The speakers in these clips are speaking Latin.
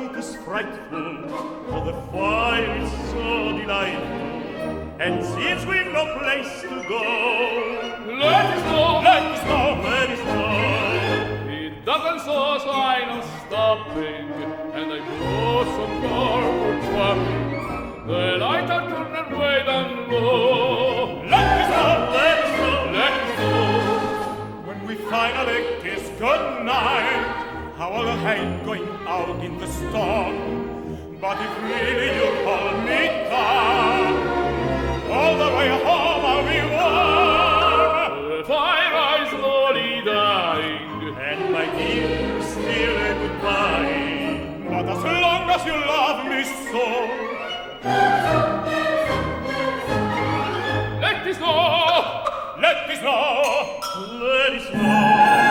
Outside is frightful, for the fire is so delightful. And since we've no place to go, let us go, let us go, let us go. It doesn't so, so I know stopping, and I go so far for trapping. The light I turn and wait and low. Let us go, let us go, let us go. When we finally kiss goodnight, Our hate going out in the storm But if really you call me down All the way home I'll be warm Fire eyes slowly dying And my dear still a goodbye. But as long as you love me so. Let this know Let this know Let this know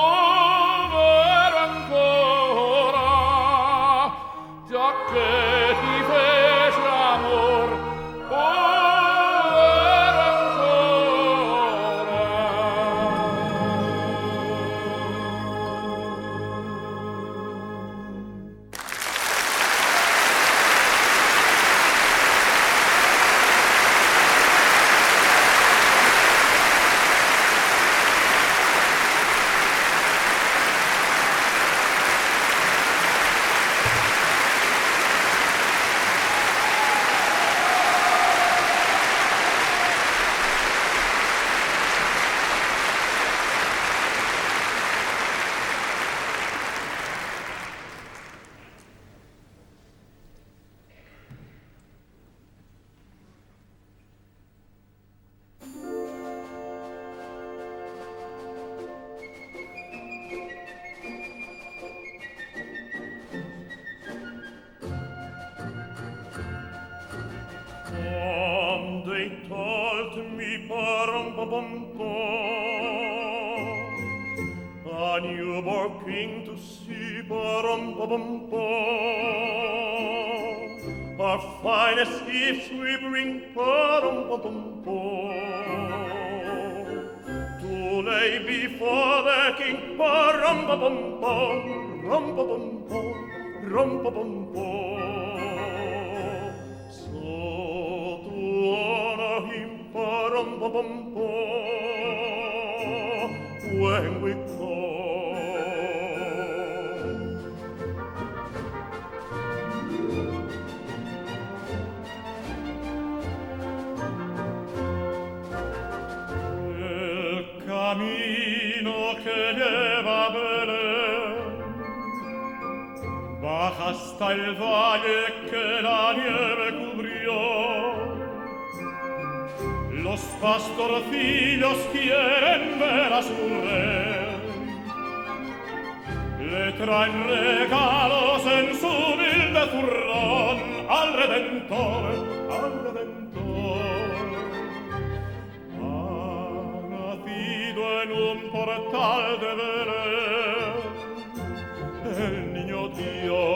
Lord. Dio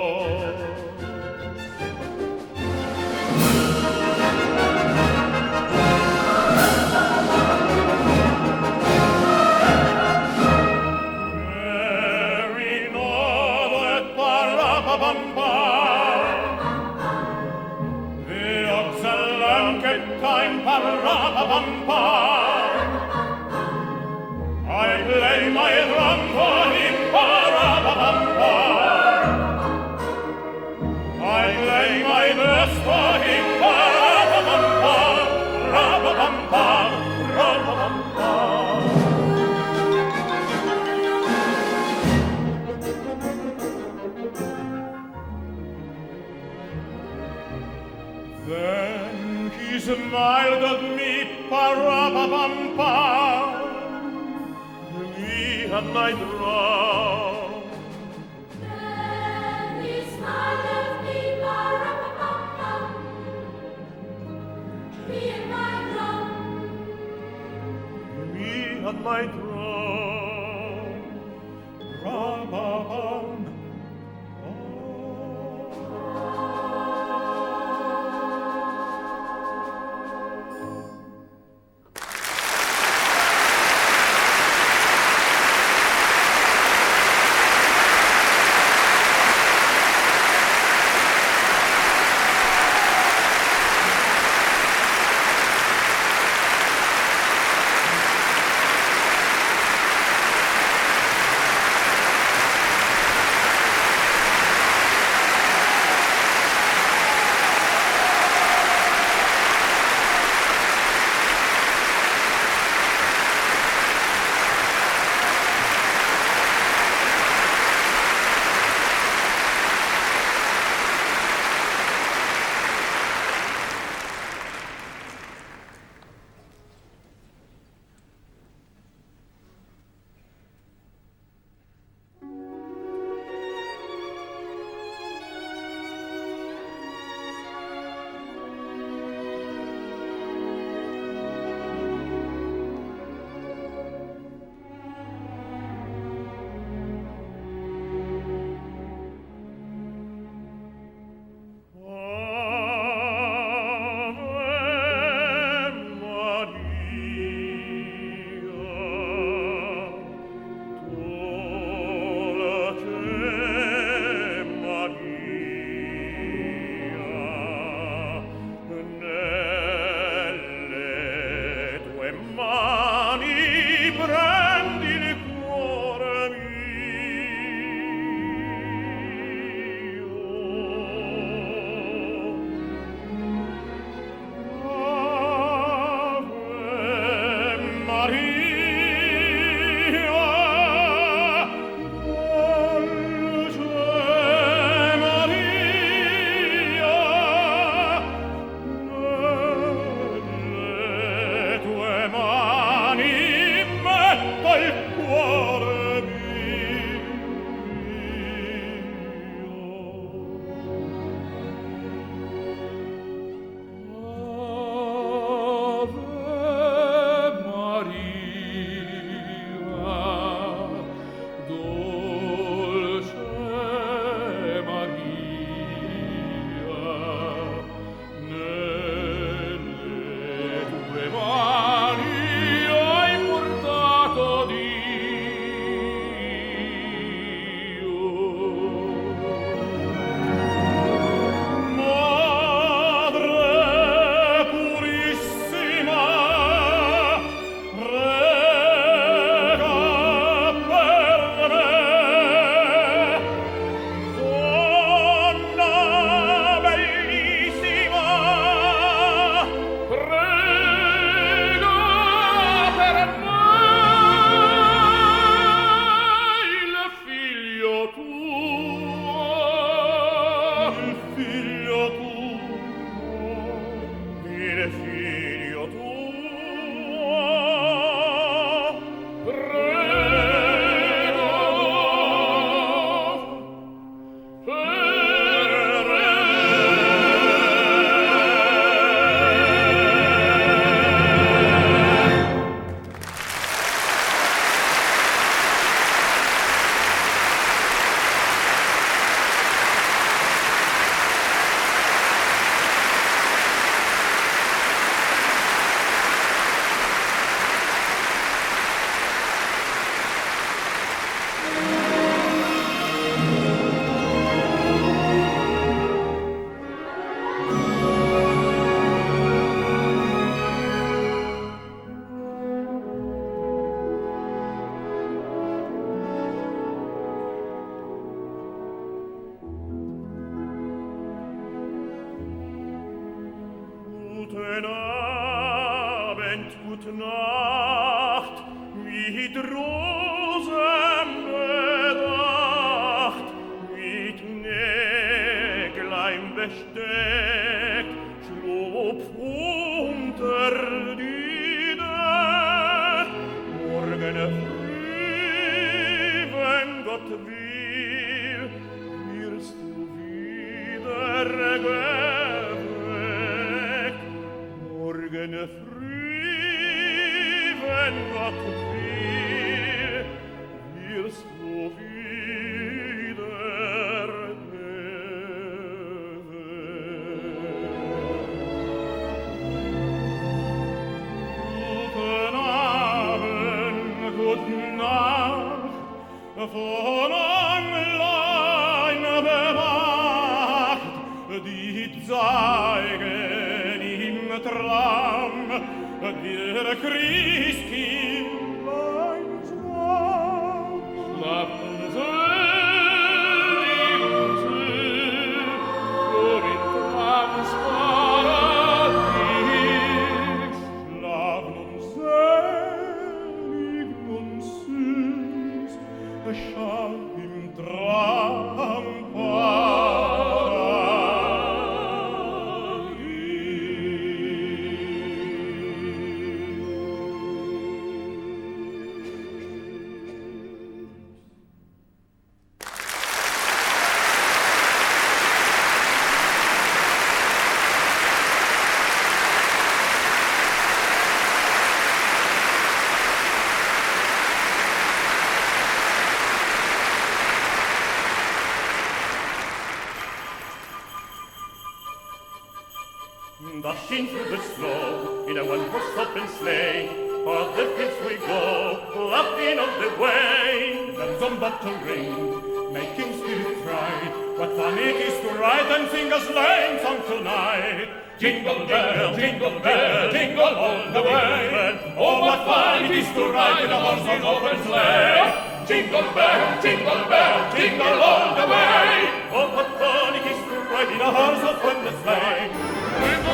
rushing through the snow in a one horse open sleigh. For the kids we go, laughing on the way. Bells on battle ring, making spirits bright. What fun it is to ride and sing a sleighing song tonight! Jingle bell, jingle bell, jingle all the way. Oh, what fun it is to ride in a horse open sleigh! Jingle bell, jingle bell, jingle all the way. Oh, what fun it is to ride in a horse open sleigh.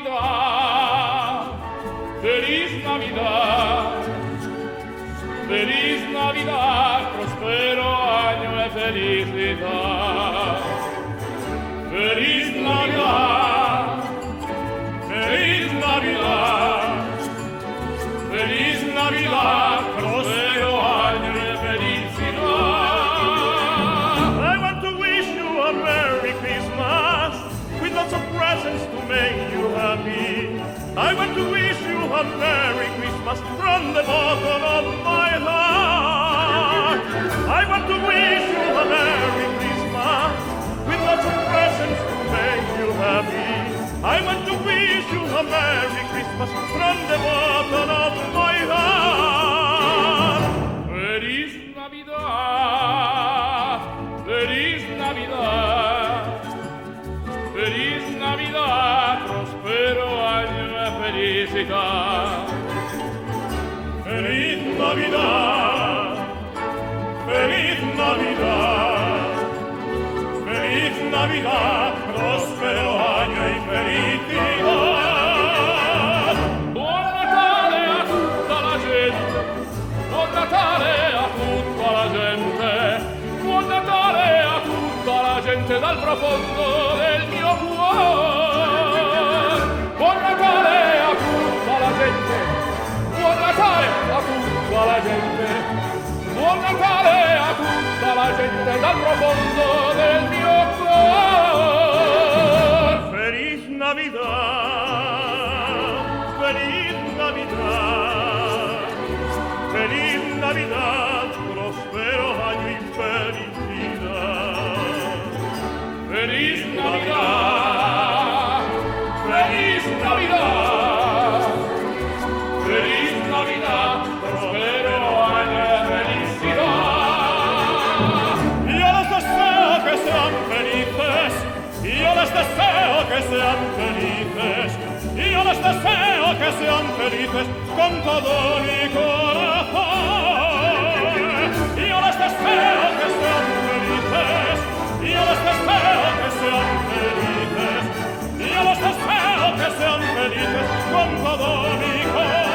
vida Navidad, feliz Navidad, feliz Navidad, próspero año y felicidad. Buon Natale a tutta la gente, buon Natale a tutta la gente, buon Natale a tutta la gente dal profondo gente dal profondo del mio cuore. que sean felices con todo mi corazón. Yo les espero que sean felices, yo les espero que sean felices, yo les espero que sean felices con todo mi corazón.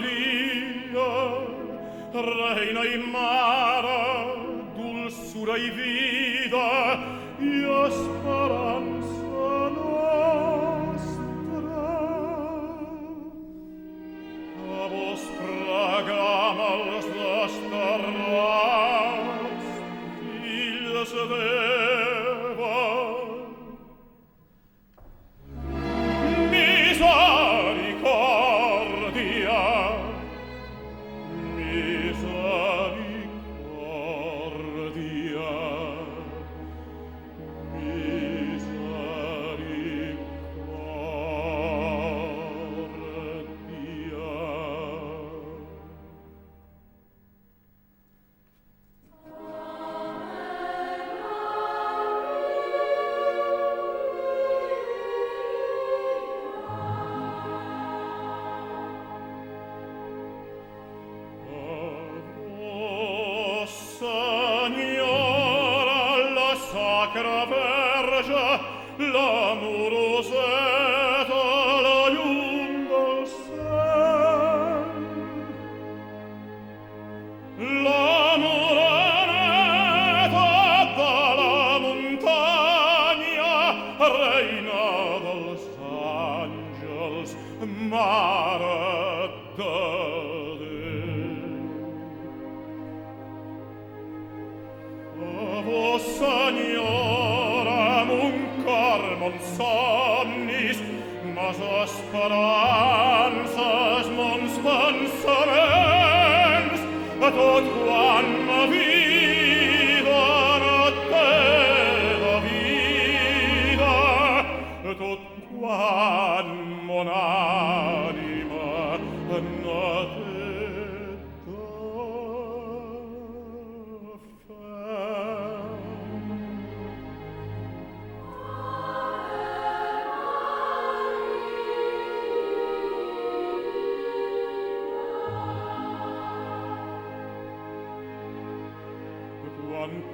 Maria, reina in mara,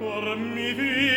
or mi vi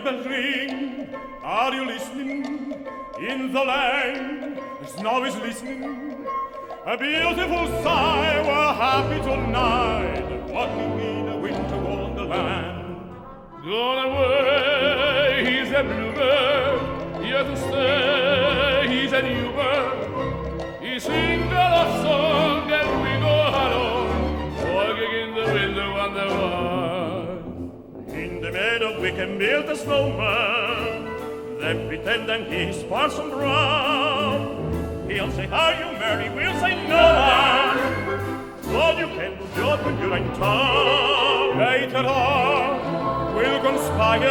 sleigh bells ring. Are you listening? In the land, snow is listening. A beautiful sigh, we're happy tonight. Walking in a winter wonderland. Gone away, he's a bluebird, here to stay. We can build a snowman, then pretend that he's Parson Brown. He'll say, are you merry? We'll say, no, man. But you can do job when you're in town. Later on, we'll conspire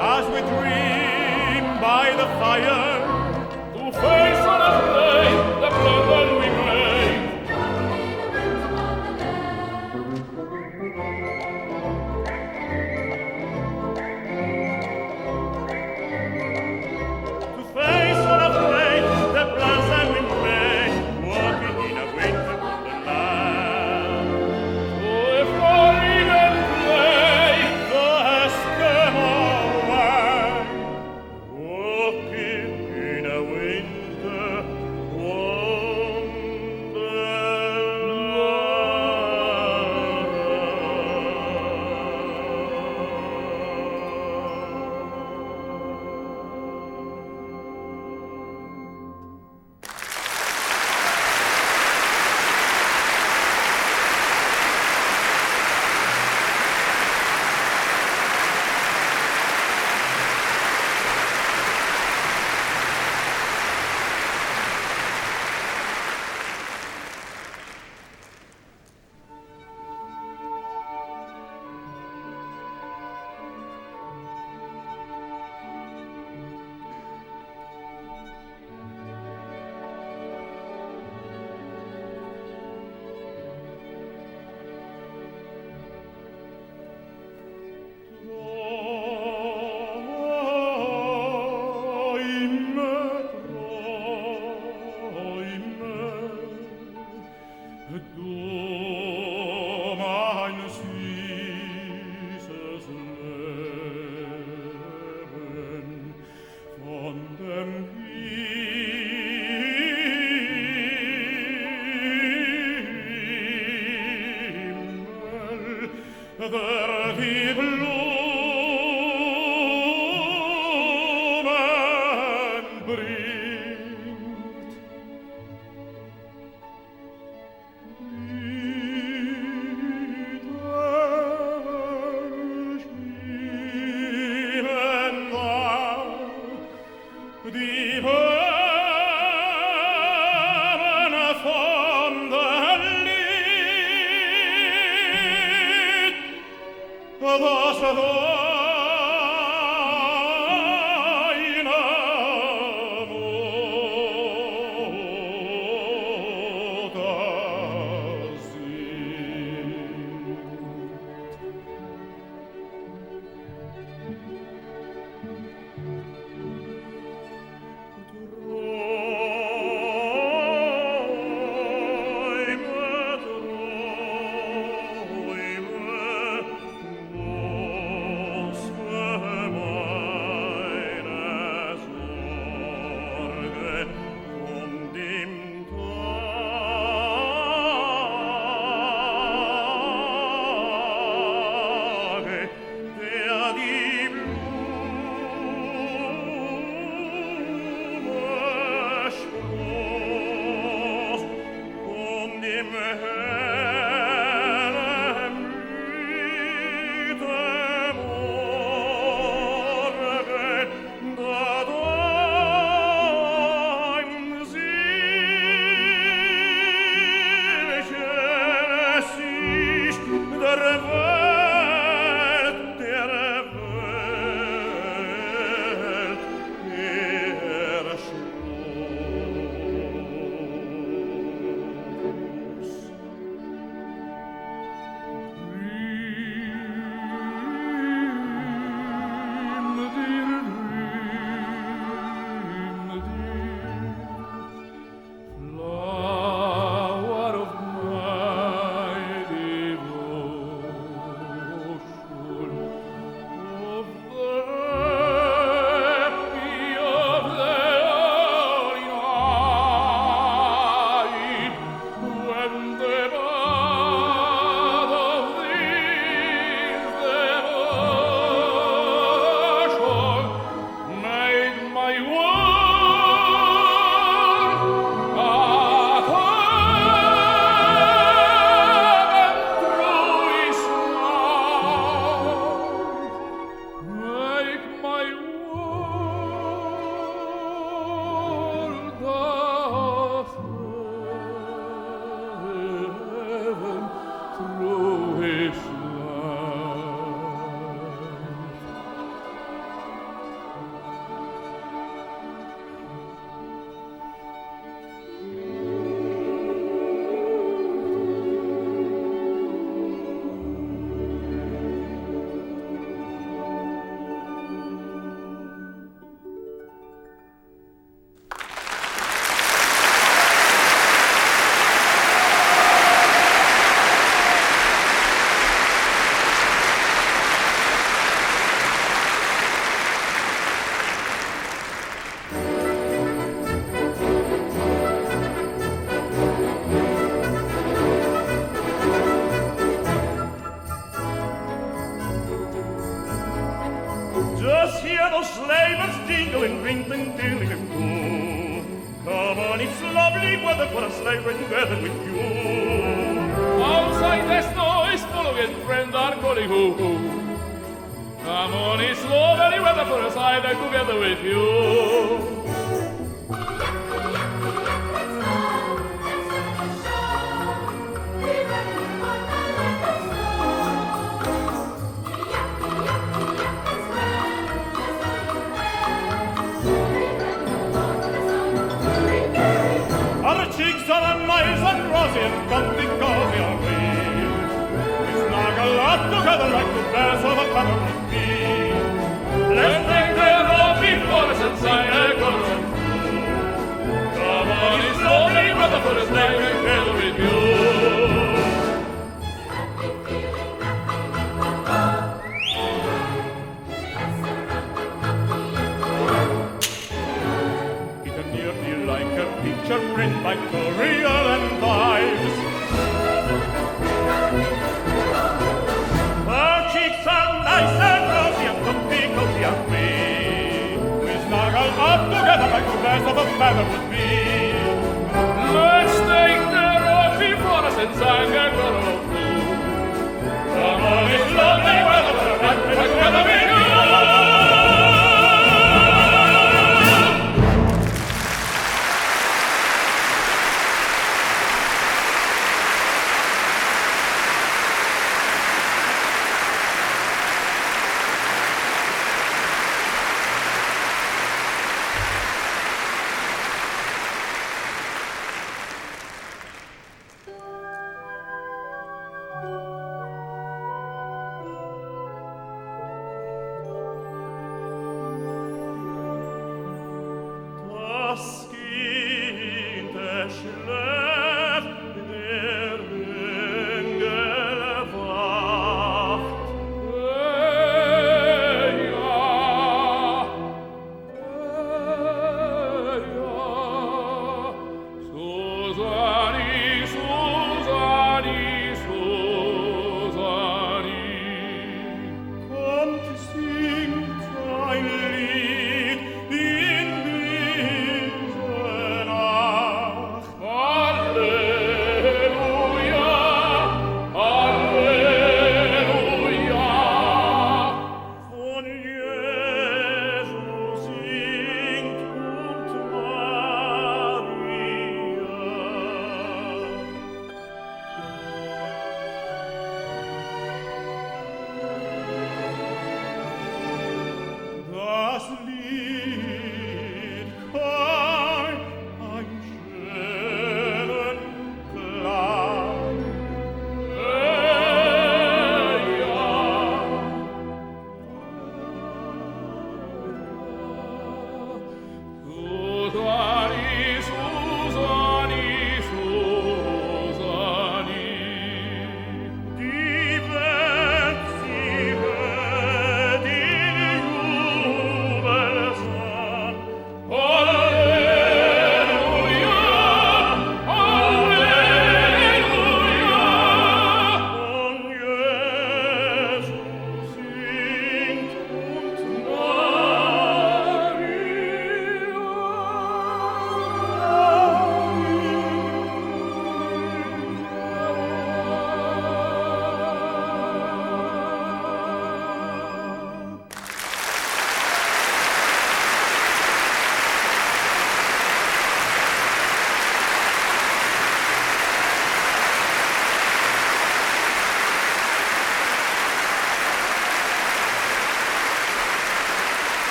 as we dream by the fire. To face unafraid the blood we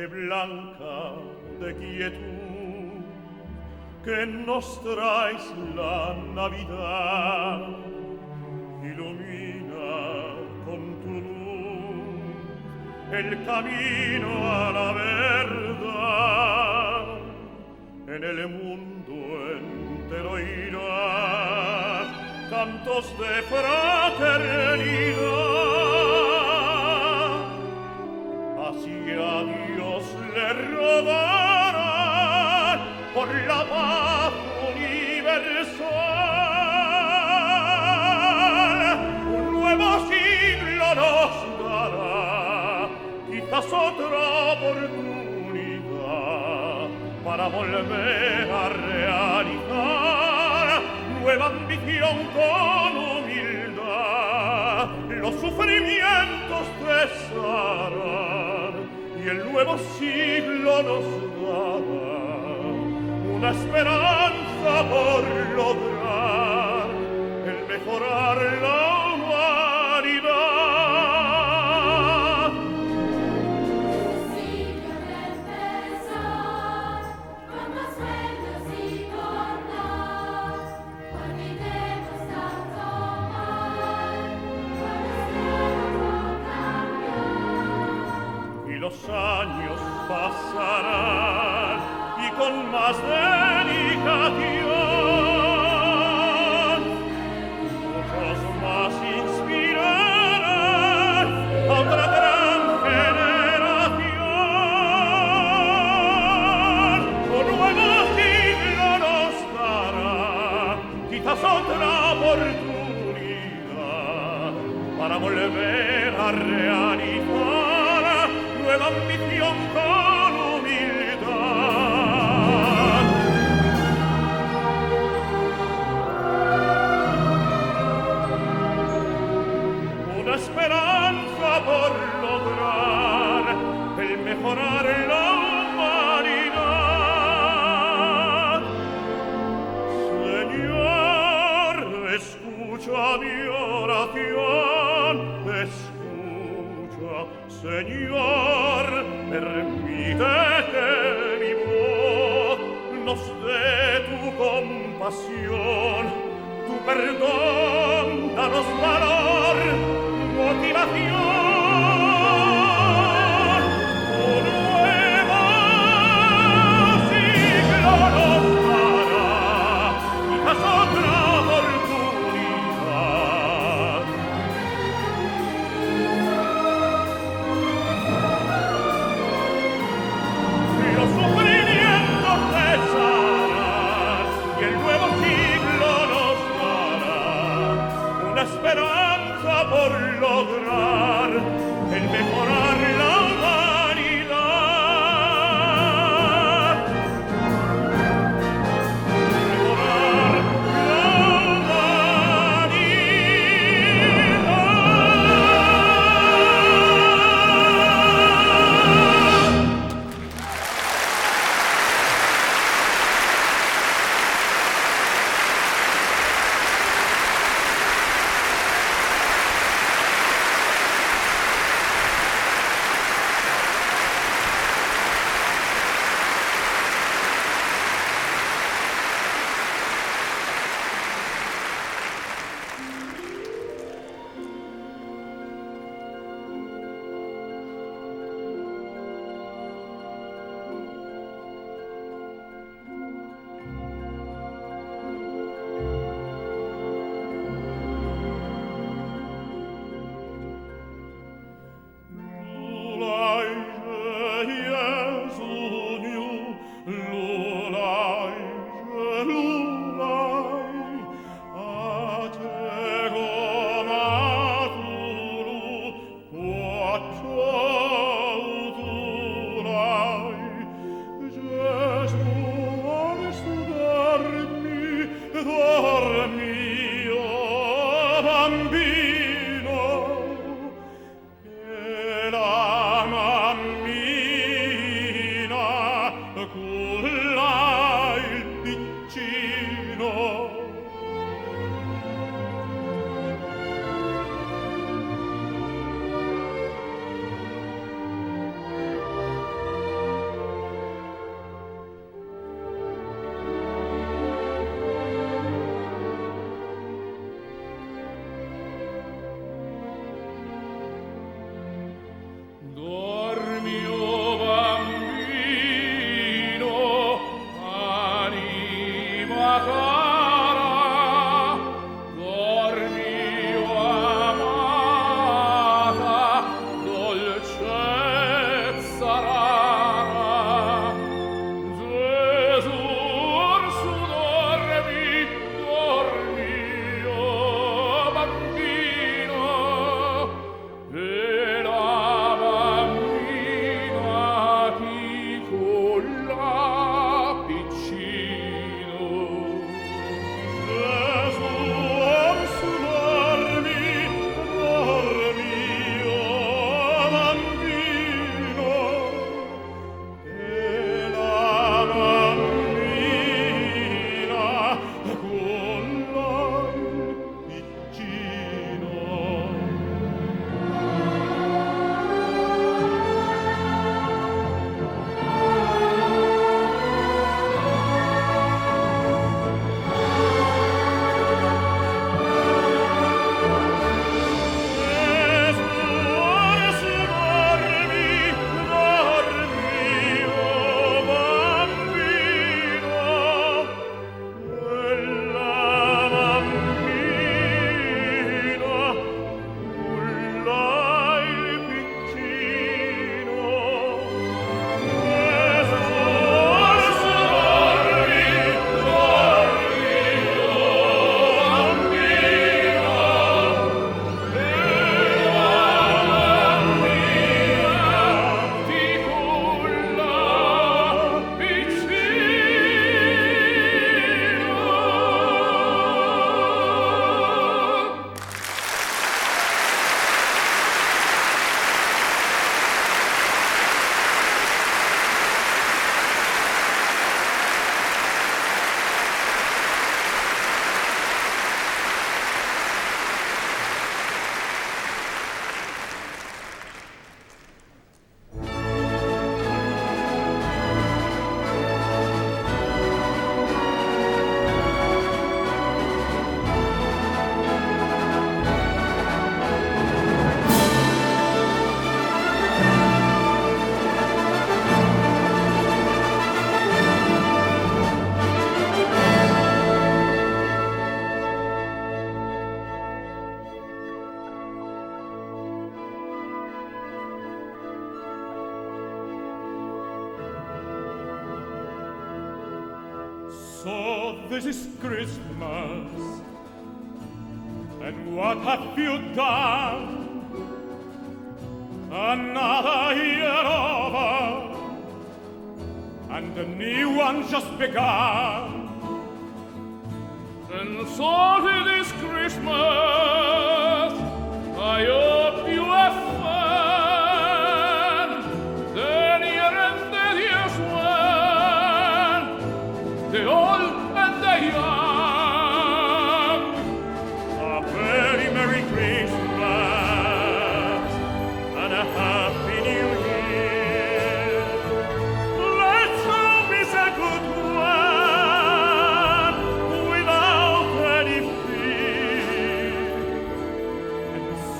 voce blanca de quietud que nos traes la Navidad ilumina con tu luz el camino a la vez. as the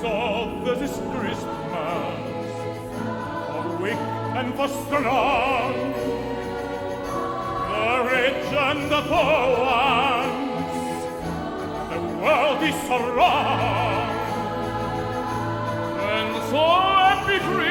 of this Christmas, for weak and for strong, the rich and the poor ones, the world is so wrong, and so every Christmas